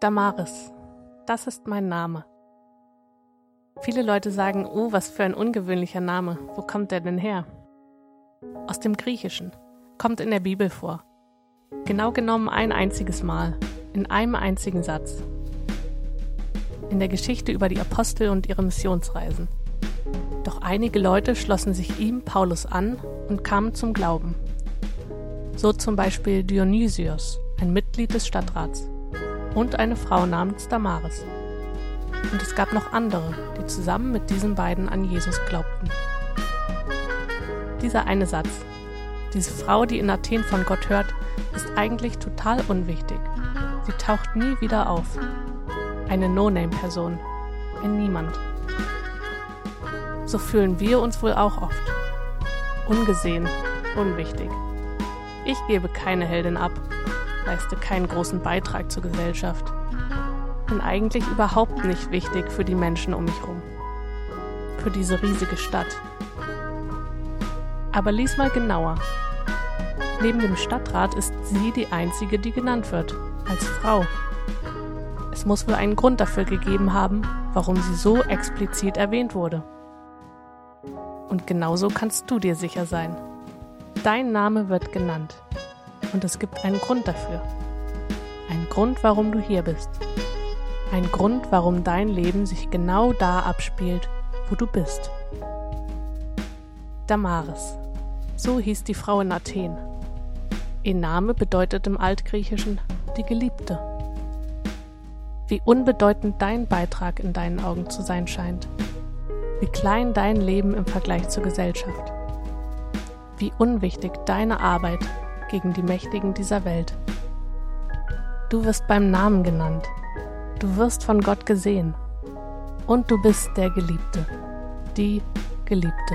Damaris, das ist mein Name. Viele Leute sagen, oh, was für ein ungewöhnlicher Name. Wo kommt der denn her? Aus dem Griechischen, kommt in der Bibel vor. Genau genommen ein einziges Mal, in einem einzigen Satz. In der Geschichte über die Apostel und ihre Missionsreisen. Doch einige Leute schlossen sich ihm, Paulus, an und kamen zum Glauben. So zum Beispiel Dionysios, ein Mitglied des Stadtrats und eine Frau namens Damaris. Und es gab noch andere, die zusammen mit diesen beiden an Jesus glaubten. Dieser eine Satz, diese Frau, die in Athen von Gott hört, ist eigentlich total unwichtig. Sie taucht nie wieder auf. Eine No-Name-Person, ein Niemand. So fühlen wir uns wohl auch oft. Ungesehen, unwichtig. Ich gebe keine Heldin ab, leiste keinen großen Beitrag zur Gesellschaft. Bin eigentlich überhaupt nicht wichtig für die Menschen um mich herum. Für diese riesige Stadt. Aber lies mal genauer. Neben dem Stadtrat ist sie die einzige, die genannt wird, als Frau. Es muss wohl einen Grund dafür gegeben haben, warum sie so explizit erwähnt wurde. Und genauso kannst du dir sicher sein. Dein Name wird genannt. Und es gibt einen Grund dafür. Ein Grund, warum du hier bist. Ein Grund, warum dein Leben sich genau da abspielt, wo du bist. Damaris. So hieß die Frau in Athen. Ihr Name bedeutet im Altgriechischen die Geliebte. Wie unbedeutend dein Beitrag in deinen Augen zu sein scheint. Wie klein dein Leben im Vergleich zur Gesellschaft. Wie unwichtig deine Arbeit gegen die Mächtigen dieser Welt. Du wirst beim Namen genannt. Du wirst von Gott gesehen. Und du bist der Geliebte, die Geliebte.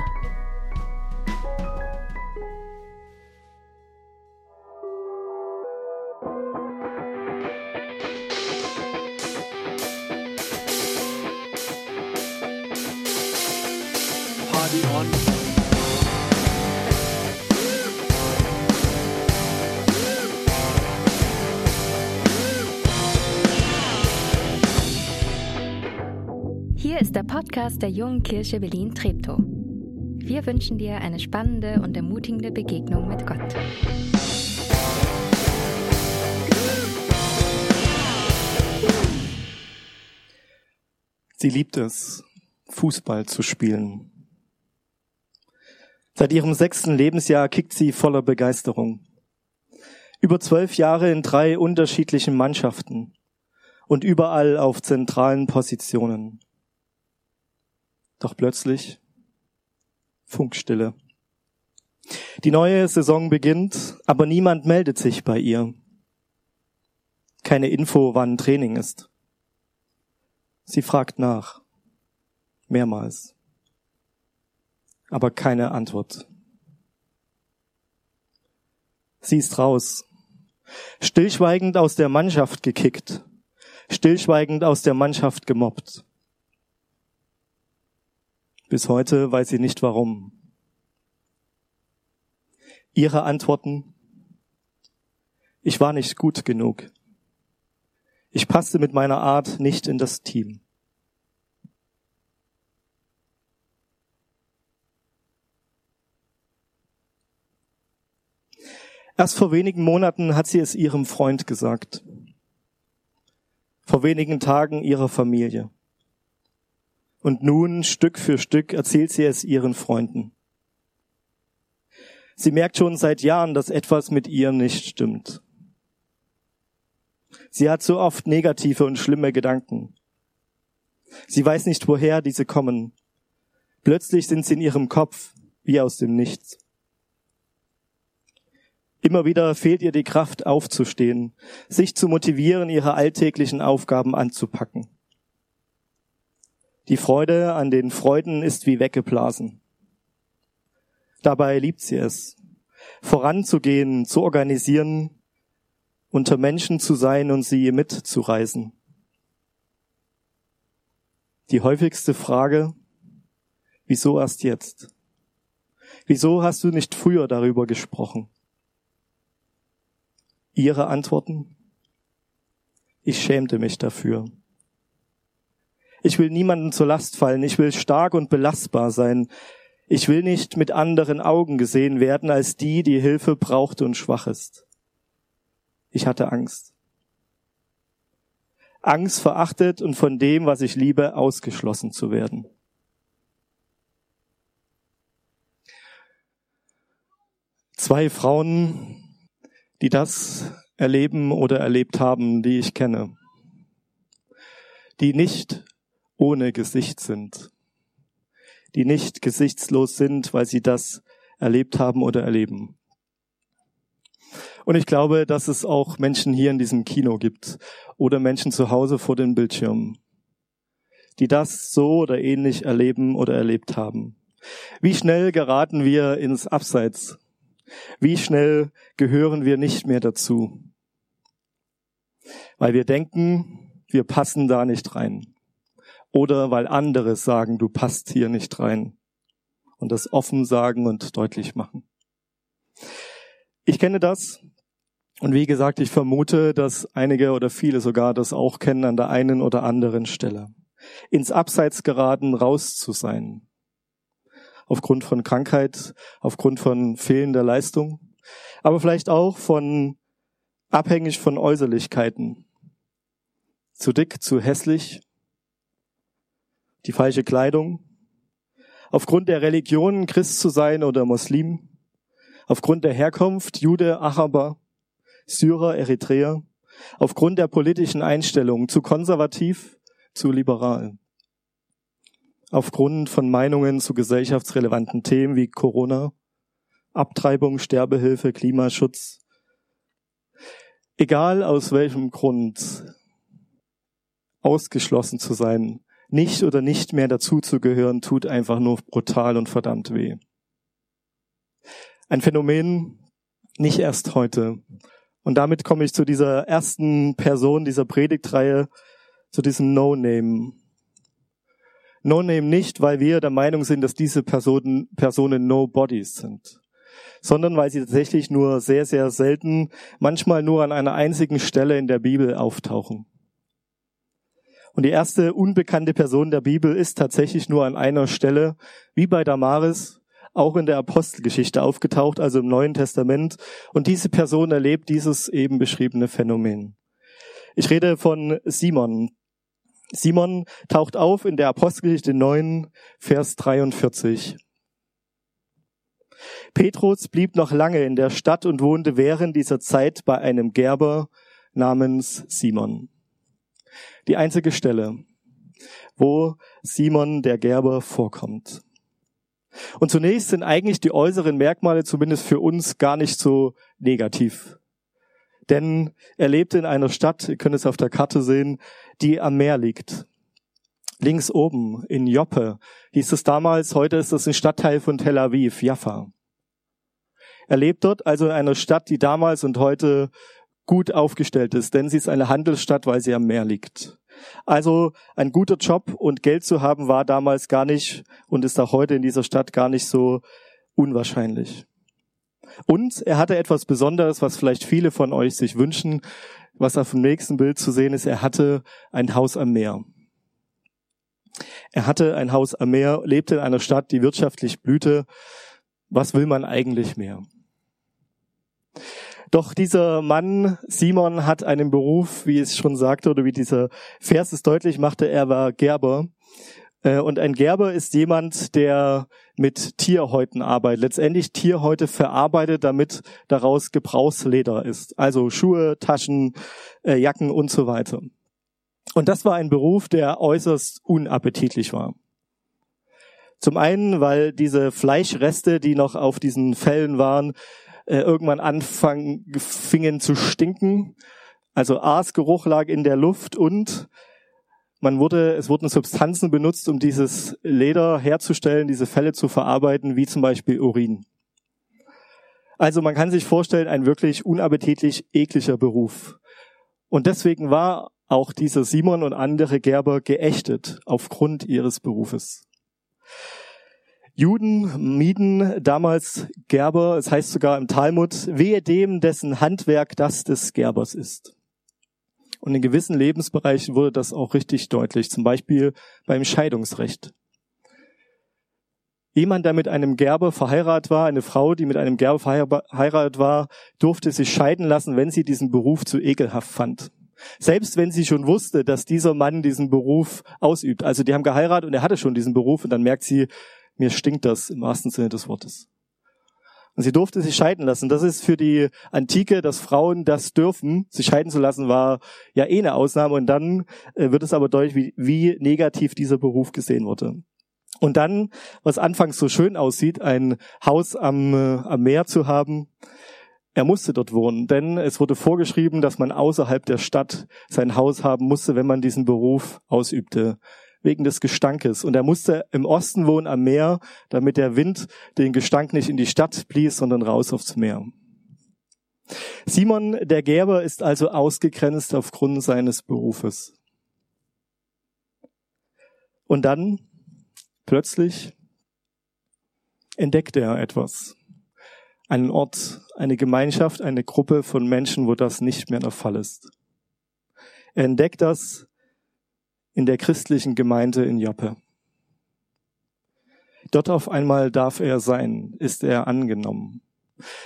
Ist der Podcast der Jungen Kirche Berlin-Treptow. Wir wünschen dir eine spannende und ermutigende Begegnung mit Gott. Sie liebt es, Fußball zu spielen. Seit ihrem sechsten Lebensjahr kickt sie voller Begeisterung. Über zwölf Jahre in drei unterschiedlichen Mannschaften und überall auf zentralen Positionen. Doch plötzlich Funkstille. Die neue Saison beginnt, aber niemand meldet sich bei ihr. Keine Info, wann Training ist. Sie fragt nach. Mehrmals. Aber keine Antwort. Sie ist raus. Stillschweigend aus der Mannschaft gekickt. Stillschweigend aus der Mannschaft gemobbt. Bis heute weiß sie nicht warum. Ihre Antworten? Ich war nicht gut genug. Ich passte mit meiner Art nicht in das Team. Erst vor wenigen Monaten hat sie es ihrem Freund gesagt. Vor wenigen Tagen ihrer Familie. Und nun, Stück für Stück, erzählt sie es ihren Freunden. Sie merkt schon seit Jahren, dass etwas mit ihr nicht stimmt. Sie hat so oft negative und schlimme Gedanken. Sie weiß nicht, woher diese kommen. Plötzlich sind sie in ihrem Kopf, wie aus dem Nichts. Immer wieder fehlt ihr die Kraft aufzustehen, sich zu motivieren, ihre alltäglichen Aufgaben anzupacken. Die Freude an den Freuden ist wie weggeblasen. Dabei liebt sie es, voranzugehen, zu organisieren, unter Menschen zu sein und sie mitzureisen. Die häufigste Frage, wieso erst jetzt? Wieso hast du nicht früher darüber gesprochen? Ihre Antworten? Ich schämte mich dafür. Ich will niemandem zur Last fallen. Ich will stark und belastbar sein. Ich will nicht mit anderen Augen gesehen werden als die, die Hilfe braucht und schwach ist. Ich hatte Angst. Angst verachtet und von dem, was ich liebe, ausgeschlossen zu werden. Zwei Frauen, die das erleben oder erlebt haben, die ich kenne, die nicht ohne Gesicht sind, die nicht gesichtslos sind, weil sie das erlebt haben oder erleben. Und ich glaube, dass es auch Menschen hier in diesem Kino gibt oder Menschen zu Hause vor den Bildschirmen, die das so oder ähnlich erleben oder erlebt haben. Wie schnell geraten wir ins Abseits? Wie schnell gehören wir nicht mehr dazu? Weil wir denken, wir passen da nicht rein. Oder weil andere sagen, du passt hier nicht rein. Und das offen sagen und deutlich machen. Ich kenne das. Und wie gesagt, ich vermute, dass einige oder viele sogar das auch kennen an der einen oder anderen Stelle. Ins Abseits geraten, raus zu sein. Aufgrund von Krankheit, aufgrund von fehlender Leistung, aber vielleicht auch von abhängig von Äußerlichkeiten. Zu dick, zu hässlich, die falsche Kleidung, aufgrund der Religion Christ zu sein oder Muslim, aufgrund der Herkunft Jude, Araber, Syrer, Eritreer, aufgrund der politischen Einstellungen zu konservativ, zu liberal, aufgrund von Meinungen zu gesellschaftsrelevanten Themen wie Corona, Abtreibung, Sterbehilfe, Klimaschutz. Egal aus welchem Grund ausgeschlossen zu sein, nicht oder nicht mehr dazuzugehören, tut einfach nur brutal und verdammt weh. Ein Phänomen nicht erst heute. Und damit komme ich zu dieser ersten Person dieser Predigtreihe, zu diesem No-Name. No-Name nicht, weil wir der Meinung sind, dass diese Personen, Personen No-Bodies sind, sondern weil sie tatsächlich nur sehr, sehr selten, manchmal nur an einer einzigen Stelle in der Bibel auftauchen. Und die erste unbekannte Person der Bibel ist tatsächlich nur an einer Stelle, wie bei Damaris, auch in der Apostelgeschichte aufgetaucht, also im Neuen Testament. Und diese Person erlebt dieses eben beschriebene Phänomen. Ich rede von Simon. Simon taucht auf in der Apostelgeschichte 9, Vers 43. Petrus blieb noch lange in der Stadt und wohnte während dieser Zeit bei einem Gerber namens Simon die einzige Stelle, wo Simon der Gerber vorkommt. Und zunächst sind eigentlich die äußeren Merkmale zumindest für uns gar nicht so negativ. Denn er lebte in einer Stadt, ihr könnt es auf der Karte sehen, die am Meer liegt. Links oben in Joppe hieß es damals, heute ist es ein Stadtteil von Tel Aviv, Jaffa. Er lebt dort also in einer Stadt, die damals und heute gut aufgestellt ist, denn sie ist eine Handelsstadt, weil sie am Meer liegt. Also ein guter Job und Geld zu haben war damals gar nicht und ist auch heute in dieser Stadt gar nicht so unwahrscheinlich. Und er hatte etwas Besonderes, was vielleicht viele von euch sich wünschen, was auf dem nächsten Bild zu sehen ist. Er hatte ein Haus am Meer. Er hatte ein Haus am Meer, lebte in einer Stadt, die wirtschaftlich blühte. Was will man eigentlich mehr? Doch dieser Mann, Simon, hat einen Beruf, wie es schon sagte, oder wie dieser Vers es deutlich machte, er war Gerber. Äh, und ein Gerber ist jemand, der mit Tierhäuten arbeitet, letztendlich Tierhäute verarbeitet, damit daraus Gebrauchsleder ist. Also Schuhe, Taschen, äh, Jacken und so weiter. Und das war ein Beruf, der äußerst unappetitlich war. Zum einen, weil diese Fleischreste, die noch auf diesen Fellen waren, äh, irgendwann anfangen, fingen zu stinken. Also Aasgeruch lag in der Luft und man wurde, es wurden Substanzen benutzt, um dieses Leder herzustellen, diese Felle zu verarbeiten, wie zum Beispiel Urin. Also man kann sich vorstellen, ein wirklich unappetitlich ekliger Beruf. Und deswegen war auch dieser Simon und andere Gerber geächtet aufgrund ihres Berufes. Juden mieden damals Gerber, es heißt sogar im Talmud, wehe dem, dessen Handwerk das des Gerbers ist. Und in gewissen Lebensbereichen wurde das auch richtig deutlich, zum Beispiel beim Scheidungsrecht. Jemand, der mit einem Gerber verheiratet war, eine Frau, die mit einem Gerber verheiratet war, durfte sich scheiden lassen, wenn sie diesen Beruf zu ekelhaft fand. Selbst wenn sie schon wusste, dass dieser Mann diesen Beruf ausübt. Also die haben geheiratet und er hatte schon diesen Beruf und dann merkt sie, mir stinkt das im wahrsten Sinne des Wortes. Und sie durfte sich scheiden lassen. Das ist für die Antike, dass Frauen das dürfen, sich scheiden zu lassen, war ja eh eine Ausnahme. Und dann äh, wird es aber deutlich, wie, wie negativ dieser Beruf gesehen wurde. Und dann, was anfangs so schön aussieht, ein Haus am, äh, am Meer zu haben, er musste dort wohnen, denn es wurde vorgeschrieben, dass man außerhalb der Stadt sein Haus haben musste, wenn man diesen Beruf ausübte, wegen des Gestankes. Und er musste im Osten wohnen am Meer, damit der Wind den Gestank nicht in die Stadt blies, sondern raus aufs Meer. Simon der Gerber ist also ausgegrenzt aufgrund seines Berufes. Und dann, plötzlich, entdeckt er etwas einen Ort, eine Gemeinschaft, eine Gruppe von Menschen, wo das nicht mehr der Fall ist. Er entdeckt das in der christlichen Gemeinde in Joppe. Dort auf einmal darf er sein, ist er angenommen.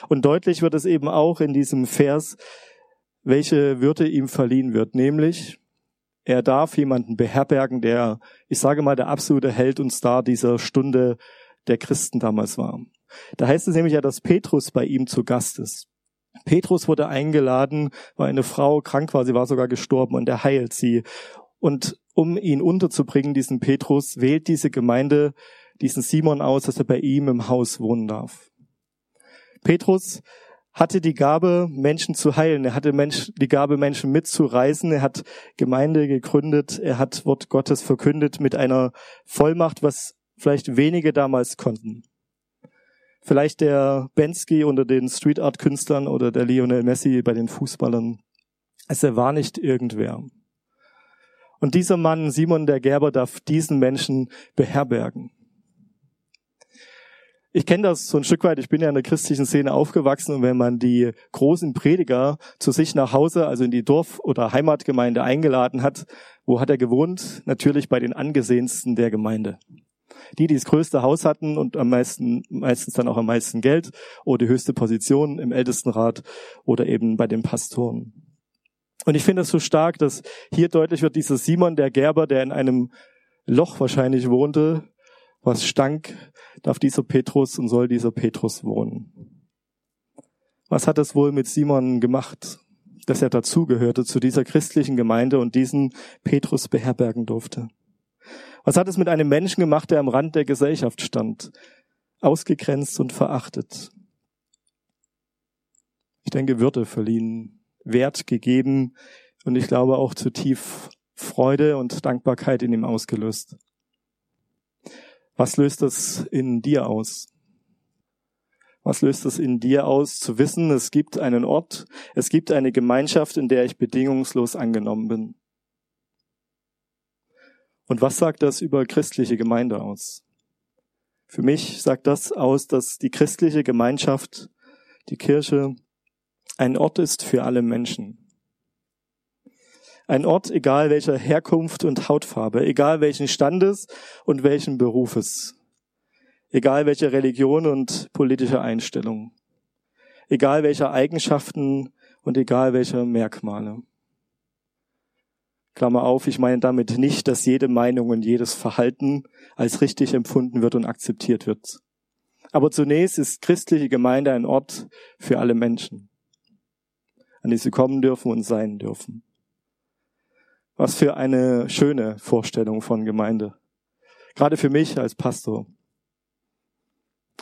Und deutlich wird es eben auch in diesem Vers, welche Würde ihm verliehen wird, nämlich er darf jemanden beherbergen, der, ich sage mal, der absolute Held und Star dieser Stunde der Christen damals war. Da heißt es nämlich ja, dass Petrus bei ihm zu Gast ist. Petrus wurde eingeladen, weil eine Frau krank war, sie war sogar gestorben und er heilt sie. Und um ihn unterzubringen, diesen Petrus, wählt diese Gemeinde diesen Simon aus, dass er bei ihm im Haus wohnen darf. Petrus hatte die Gabe, Menschen zu heilen. Er hatte Mensch, die Gabe, Menschen mitzureisen. Er hat Gemeinde gegründet. Er hat Wort Gottes verkündet mit einer Vollmacht, was vielleicht wenige damals konnten vielleicht der Bensky unter den Street Art Künstlern oder der Lionel Messi bei den Fußballern. Also er war nicht irgendwer. Und dieser Mann, Simon der Gerber, darf diesen Menschen beherbergen. Ich kenne das so ein Stück weit, ich bin ja in der christlichen Szene aufgewachsen und wenn man die großen Prediger zu sich nach Hause, also in die Dorf- oder Heimatgemeinde eingeladen hat, wo hat er gewohnt? Natürlich bei den angesehensten der Gemeinde die, die das größte Haus hatten und am meisten, meistens dann auch am meisten Geld oder die höchste Position im Ältestenrat oder eben bei den Pastoren. Und ich finde es so stark, dass hier deutlich wird, dieser Simon, der Gerber, der in einem Loch wahrscheinlich wohnte, was stank, darf dieser Petrus und soll dieser Petrus wohnen. Was hat es wohl mit Simon gemacht, dass er dazugehörte zu dieser christlichen Gemeinde und diesen Petrus beherbergen durfte? Was hat es mit einem Menschen gemacht, der am Rand der Gesellschaft stand, ausgegrenzt und verachtet? Ich denke, Würde verliehen, Wert gegeben und ich glaube auch zutiefst Freude und Dankbarkeit in ihm ausgelöst. Was löst das in dir aus? Was löst es in dir aus, zu wissen, es gibt einen Ort, es gibt eine Gemeinschaft, in der ich bedingungslos angenommen bin? Und was sagt das über christliche Gemeinde aus? Für mich sagt das aus, dass die christliche Gemeinschaft, die Kirche, ein Ort ist für alle Menschen. Ein Ort, egal welcher Herkunft und Hautfarbe, egal welchen Standes und welchen Berufes, egal welche Religion und politische Einstellung, egal welcher Eigenschaften und egal welcher Merkmale. Klammer auf, ich meine damit nicht, dass jede Meinung und jedes Verhalten als richtig empfunden wird und akzeptiert wird. Aber zunächst ist christliche Gemeinde ein Ort für alle Menschen, an die sie kommen dürfen und sein dürfen. Was für eine schöne Vorstellung von Gemeinde. Gerade für mich als Pastor.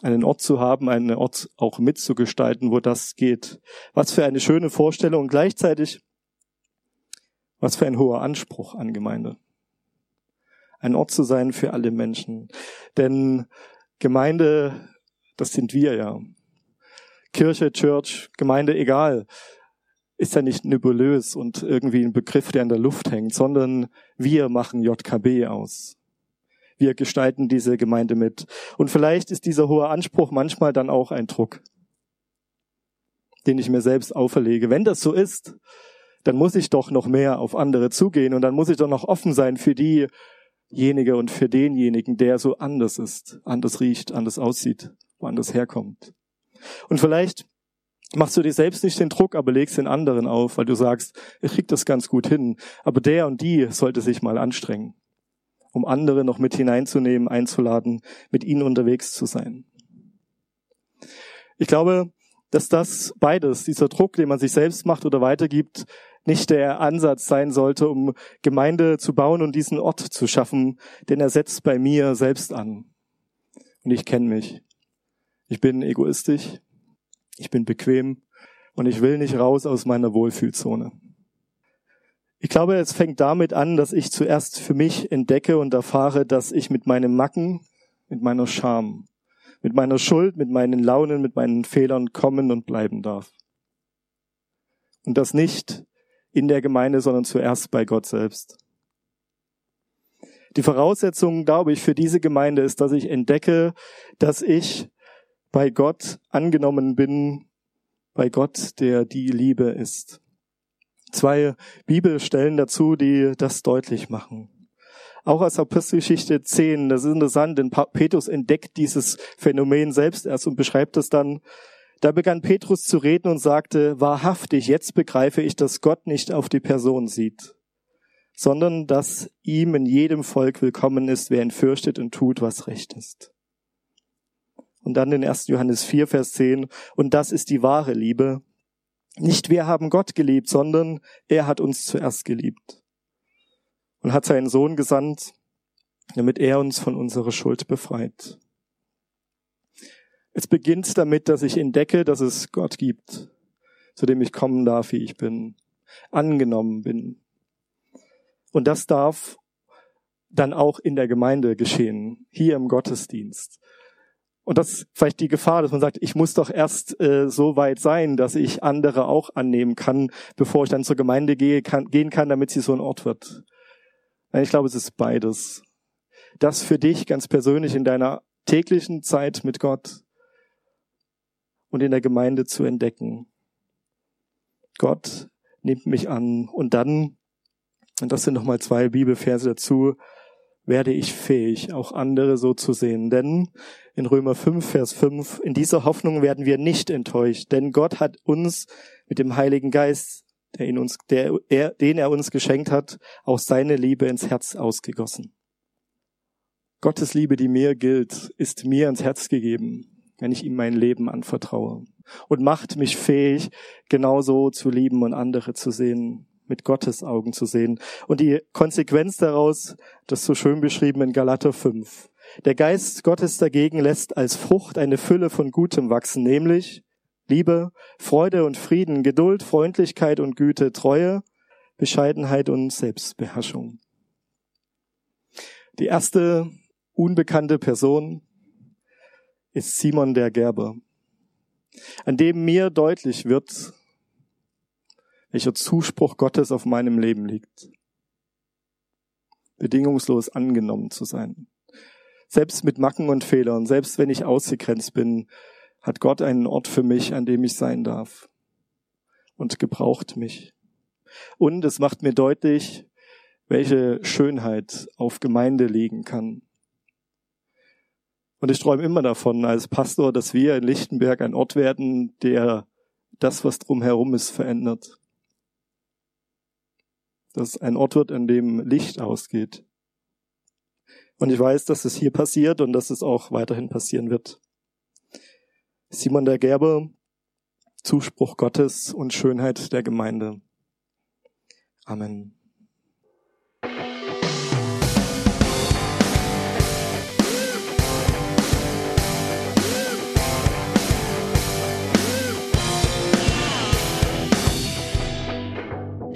Einen Ort zu haben, einen Ort auch mitzugestalten, wo das geht. Was für eine schöne Vorstellung und gleichzeitig was für ein hoher Anspruch an Gemeinde. Ein Ort zu sein für alle Menschen. Denn Gemeinde, das sind wir ja. Kirche, Church, Gemeinde, egal, ist ja nicht nebulös und irgendwie ein Begriff, der in der Luft hängt, sondern wir machen JKB aus. Wir gestalten diese Gemeinde mit. Und vielleicht ist dieser hohe Anspruch manchmal dann auch ein Druck, den ich mir selbst auferlege. Wenn das so ist, dann muss ich doch noch mehr auf andere zugehen und dann muss ich doch noch offen sein für diejenige und für denjenigen, der so anders ist, anders riecht, anders aussieht, woanders herkommt. Und vielleicht machst du dir selbst nicht den Druck, aber legst den anderen auf, weil du sagst, ich krieg das ganz gut hin. Aber der und die sollte sich mal anstrengen, um andere noch mit hineinzunehmen, einzuladen, mit ihnen unterwegs zu sein. Ich glaube, dass das beides, dieser Druck, den man sich selbst macht oder weitergibt, nicht der Ansatz sein sollte, um Gemeinde zu bauen und diesen Ort zu schaffen, denn er setzt bei mir selbst an. Und ich kenne mich. Ich bin egoistisch, ich bin bequem und ich will nicht raus aus meiner Wohlfühlzone. Ich glaube, es fängt damit an, dass ich zuerst für mich entdecke und erfahre, dass ich mit meinem Macken, mit meiner Scham, mit meiner Schuld, mit meinen Launen, mit meinen Fehlern kommen und bleiben darf. Und das nicht in der Gemeinde, sondern zuerst bei Gott selbst. Die Voraussetzung, glaube ich, für diese Gemeinde ist, dass ich entdecke, dass ich bei Gott angenommen bin, bei Gott, der die Liebe ist. Zwei Bibelstellen dazu, die das deutlich machen. Auch aus Apostelgeschichte 10, das ist interessant, denn Petrus entdeckt dieses Phänomen selbst erst und beschreibt es dann. Da begann Petrus zu reden und sagte, wahrhaftig, jetzt begreife ich, dass Gott nicht auf die Person sieht, sondern dass ihm in jedem Volk willkommen ist, wer ihn fürchtet und tut, was recht ist. Und dann in 1. Johannes 4, Vers 10, und das ist die wahre Liebe. Nicht wir haben Gott geliebt, sondern er hat uns zuerst geliebt und hat seinen Sohn gesandt, damit er uns von unserer Schuld befreit. Es beginnt damit, dass ich entdecke, dass es Gott gibt, zu dem ich kommen darf, wie ich bin, angenommen bin. Und das darf dann auch in der Gemeinde geschehen, hier im Gottesdienst. Und das ist vielleicht die Gefahr, dass man sagt, ich muss doch erst äh, so weit sein, dass ich andere auch annehmen kann, bevor ich dann zur Gemeinde gehe, kann, gehen kann, damit sie so ein Ort wird. Ich glaube, es ist beides. Das für dich ganz persönlich in deiner täglichen Zeit mit Gott und in der Gemeinde zu entdecken. Gott nimmt mich an und dann, und das sind nochmal zwei Bibelverse dazu, werde ich fähig, auch andere so zu sehen. Denn in Römer 5, Vers 5, in dieser Hoffnung werden wir nicht enttäuscht, denn Gott hat uns mit dem Heiligen Geist der ihn uns, der, er, den er uns geschenkt hat, auch seine Liebe ins Herz ausgegossen. Gottes Liebe, die mir gilt, ist mir ins Herz gegeben, wenn ich ihm mein Leben anvertraue und macht mich fähig, genauso zu lieben und andere zu sehen, mit Gottes Augen zu sehen. Und die Konsequenz daraus, das so schön beschrieben in Galater 5. Der Geist Gottes dagegen lässt als Frucht eine Fülle von Gutem wachsen, nämlich Liebe, Freude und Frieden, Geduld, Freundlichkeit und Güte, Treue, Bescheidenheit und Selbstbeherrschung. Die erste unbekannte Person ist Simon der Gerber, an dem mir deutlich wird, welcher Zuspruch Gottes auf meinem Leben liegt. Bedingungslos angenommen zu sein. Selbst mit Macken und Fehlern, selbst wenn ich ausgegrenzt bin, hat Gott einen Ort für mich, an dem ich sein darf und gebraucht mich. Und es macht mir deutlich, welche Schönheit auf Gemeinde liegen kann. Und ich träume immer davon als Pastor, dass wir in Lichtenberg ein Ort werden, der das, was drumherum ist, verändert. Dass es ein Ort wird, an dem Licht ausgeht. Und ich weiß, dass es hier passiert und dass es auch weiterhin passieren wird. Simon der Gerber, Zuspruch Gottes und Schönheit der Gemeinde. Amen.